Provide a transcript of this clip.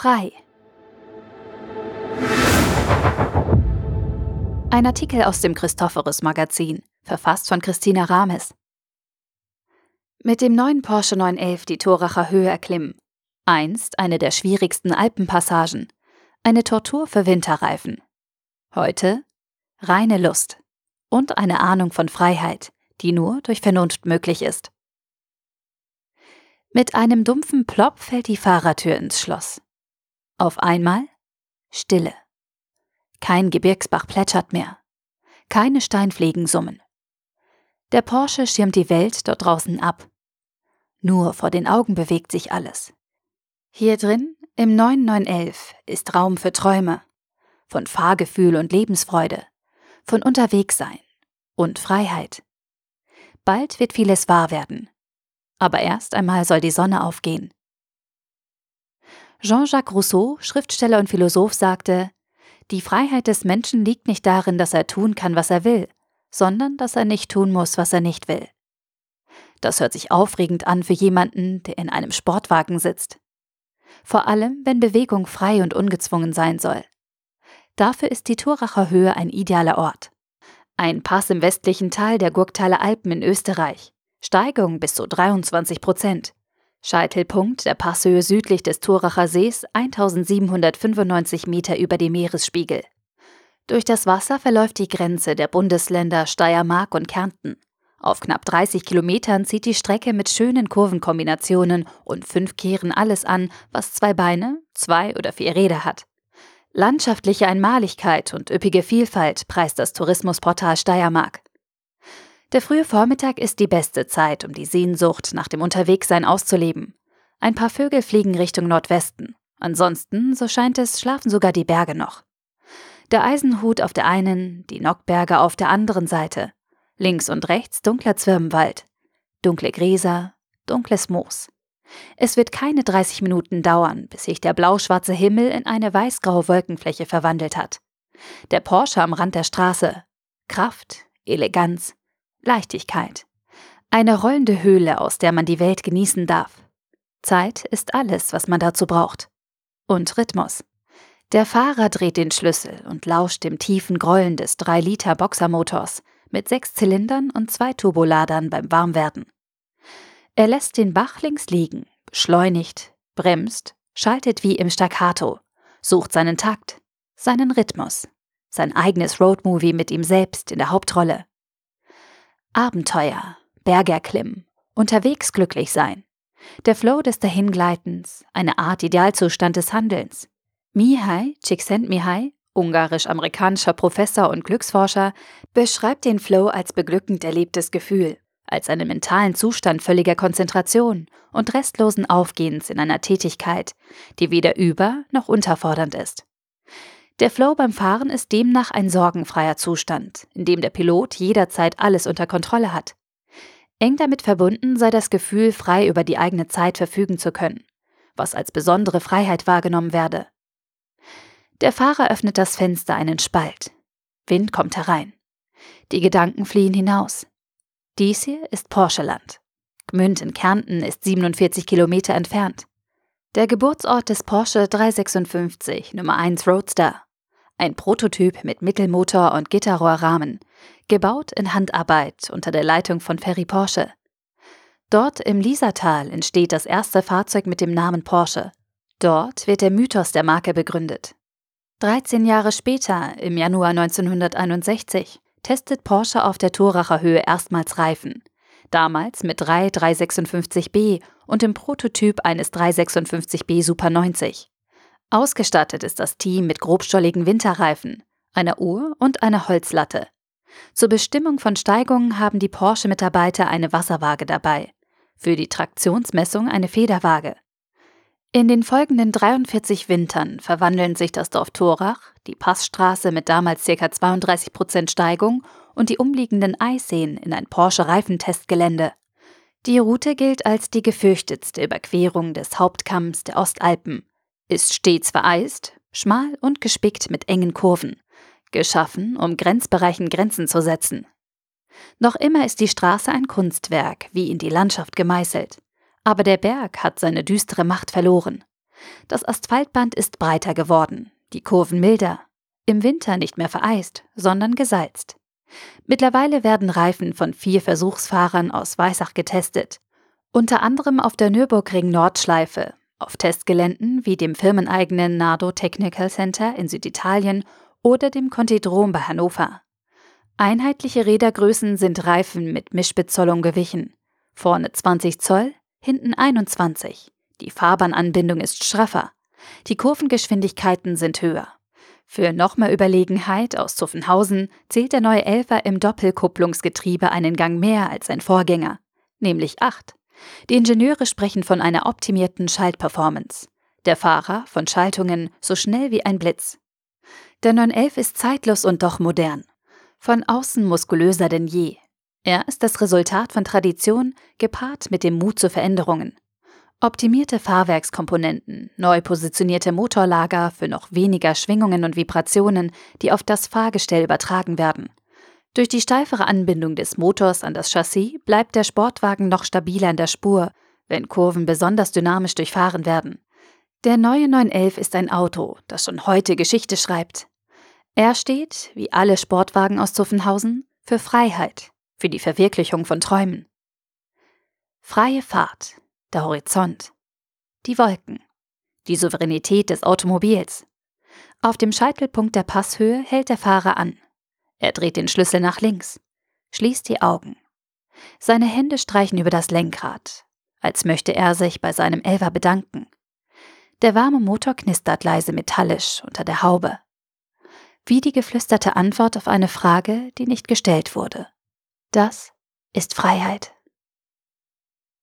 Frei. Ein Artikel aus dem Christophorus Magazin, verfasst von Christina Rames. Mit dem neuen Porsche 911 die Toracher Höhe erklimmen. Einst eine der schwierigsten Alpenpassagen. Eine Tortur für Winterreifen. Heute reine Lust und eine Ahnung von Freiheit, die nur durch Vernunft möglich ist. Mit einem dumpfen Plopp fällt die Fahrertür ins Schloss. Auf einmal Stille. Kein Gebirgsbach plätschert mehr. Keine Steinfliegen summen. Der Porsche schirmt die Welt dort draußen ab. Nur vor den Augen bewegt sich alles. Hier drin, im 9911, ist Raum für Träume, von Fahrgefühl und Lebensfreude, von Unterwegssein und Freiheit. Bald wird vieles wahr werden. Aber erst einmal soll die Sonne aufgehen. Jean-Jacques Rousseau, Schriftsteller und Philosoph, sagte, die Freiheit des Menschen liegt nicht darin, dass er tun kann, was er will, sondern dass er nicht tun muss, was er nicht will. Das hört sich aufregend an für jemanden, der in einem Sportwagen sitzt. Vor allem, wenn Bewegung frei und ungezwungen sein soll. Dafür ist die Turacher Höhe ein idealer Ort. Ein Pass im westlichen Teil der Gurktaler Alpen in Österreich. Steigung bis zu 23 Prozent. Scheitelpunkt der Passhöhe südlich des Turacher Sees 1795 Meter über dem Meeresspiegel. Durch das Wasser verläuft die Grenze der Bundesländer Steiermark und Kärnten. Auf knapp 30 Kilometern zieht die Strecke mit schönen Kurvenkombinationen und fünf Kehren alles an, was zwei Beine, zwei oder vier Räder hat. Landschaftliche Einmaligkeit und üppige Vielfalt preist das Tourismusportal Steiermark. Der frühe Vormittag ist die beste Zeit, um die Sehnsucht nach dem Unterwegssein auszuleben. Ein paar Vögel fliegen Richtung Nordwesten. Ansonsten, so scheint es, schlafen sogar die Berge noch. Der Eisenhut auf der einen, die Nockberge auf der anderen Seite. Links und rechts dunkler Zwirnwald, dunkle Gräser, dunkles Moos. Es wird keine 30 Minuten dauern, bis sich der blau-schwarze Himmel in eine weißgraue Wolkenfläche verwandelt hat. Der Porsche am Rand der Straße. Kraft, Eleganz, Leichtigkeit. Eine rollende Höhle, aus der man die Welt genießen darf. Zeit ist alles, was man dazu braucht. Und Rhythmus. Der Fahrer dreht den Schlüssel und lauscht dem tiefen Grollen des 3-Liter-Boxermotors, mit sechs Zylindern und zwei Turboladern beim Warmwerden. Er lässt den Bach links liegen, beschleunigt, bremst, schaltet wie im Staccato, sucht seinen Takt, seinen Rhythmus, sein eigenes Roadmovie mit ihm selbst in der Hauptrolle. Abenteuer, Bergerklimmen, unterwegs glücklich sein, der Flow des Dahingleitens, eine Art Idealzustand des Handelns. Mihai Csikszentmihalyi ungarisch-amerikanischer Professor und Glücksforscher, beschreibt den Flow als beglückend erlebtes Gefühl, als einen mentalen Zustand völliger Konzentration und restlosen Aufgehens in einer Tätigkeit, die weder über noch unterfordernd ist. Der Flow beim Fahren ist demnach ein sorgenfreier Zustand, in dem der Pilot jederzeit alles unter Kontrolle hat. Eng damit verbunden sei das Gefühl, frei über die eigene Zeit verfügen zu können, was als besondere Freiheit wahrgenommen werde. Der Fahrer öffnet das Fenster einen Spalt. Wind kommt herein. Die Gedanken fliehen hinaus. Dies hier ist Porscheland. Gmünd in Kärnten ist 47 Kilometer entfernt. Der Geburtsort des Porsche 356 Nummer 1 Roadster. Ein Prototyp mit Mittelmotor und Gitterrohrrahmen, gebaut in Handarbeit unter der Leitung von Ferry Porsche. Dort im Liesertal entsteht das erste Fahrzeug mit dem Namen Porsche. Dort wird der Mythos der Marke begründet. 13 Jahre später, im Januar 1961, testet Porsche auf der Toracher Höhe erstmals Reifen. Damals mit drei 356b und dem Prototyp eines 356b Super 90. Ausgestattet ist das Team mit grobstolligen Winterreifen, einer Uhr und einer Holzlatte. Zur Bestimmung von Steigungen haben die Porsche-Mitarbeiter eine Wasserwaage dabei, für die Traktionsmessung eine Federwaage. In den folgenden 43 Wintern verwandeln sich das Dorf Thorach, die Passstraße mit damals ca. 32 Prozent Steigung und die umliegenden Eisseen in ein Porsche-Reifentestgelände. Die Route gilt als die gefürchtetste Überquerung des Hauptkamms der Ostalpen, ist stets vereist, schmal und gespickt mit engen Kurven, geschaffen, um Grenzbereichen Grenzen zu setzen. Noch immer ist die Straße ein Kunstwerk, wie in die Landschaft gemeißelt. Aber der Berg hat seine düstere Macht verloren. Das Asphaltband ist breiter geworden, die Kurven milder, im Winter nicht mehr vereist, sondern gesalzt. Mittlerweile werden Reifen von vier Versuchsfahrern aus Weissach getestet, unter anderem auf der Nürburgring Nordschleife, auf Testgeländen wie dem firmeneigenen Nardo Technical Center in Süditalien oder dem Contidrom bei Hannover. Einheitliche Rädergrößen sind Reifen mit Mischbezollung gewichen. Vorne 20 Zoll, hinten 21. Die Fahrbahnanbindung ist straffer. Die Kurvengeschwindigkeiten sind höher. Für noch mehr Überlegenheit aus Zuffenhausen zählt der neue Elfer im Doppelkupplungsgetriebe einen Gang mehr als sein Vorgänger, nämlich 8. Die Ingenieure sprechen von einer optimierten Schaltperformance. Der Fahrer von Schaltungen so schnell wie ein Blitz. Der 911 ist zeitlos und doch modern. Von außen muskulöser denn je. Er ist das Resultat von Tradition gepaart mit dem Mut zu Veränderungen. Optimierte Fahrwerkskomponenten, neu positionierte Motorlager für noch weniger Schwingungen und Vibrationen, die auf das Fahrgestell übertragen werden. Durch die steifere Anbindung des Motors an das Chassis bleibt der Sportwagen noch stabiler in der Spur, wenn Kurven besonders dynamisch durchfahren werden. Der neue 911 ist ein Auto, das schon heute Geschichte schreibt. Er steht, wie alle Sportwagen aus Zuffenhausen, für Freiheit, für die Verwirklichung von Träumen. Freie Fahrt, der Horizont, die Wolken, die Souveränität des Automobils. Auf dem Scheitelpunkt der Passhöhe hält der Fahrer an. Er dreht den Schlüssel nach links, schließt die Augen. Seine Hände streichen über das Lenkrad, als möchte er sich bei seinem Elver bedanken. Der warme Motor knistert leise metallisch unter der Haube. Wie die geflüsterte Antwort auf eine Frage, die nicht gestellt wurde. Das ist Freiheit.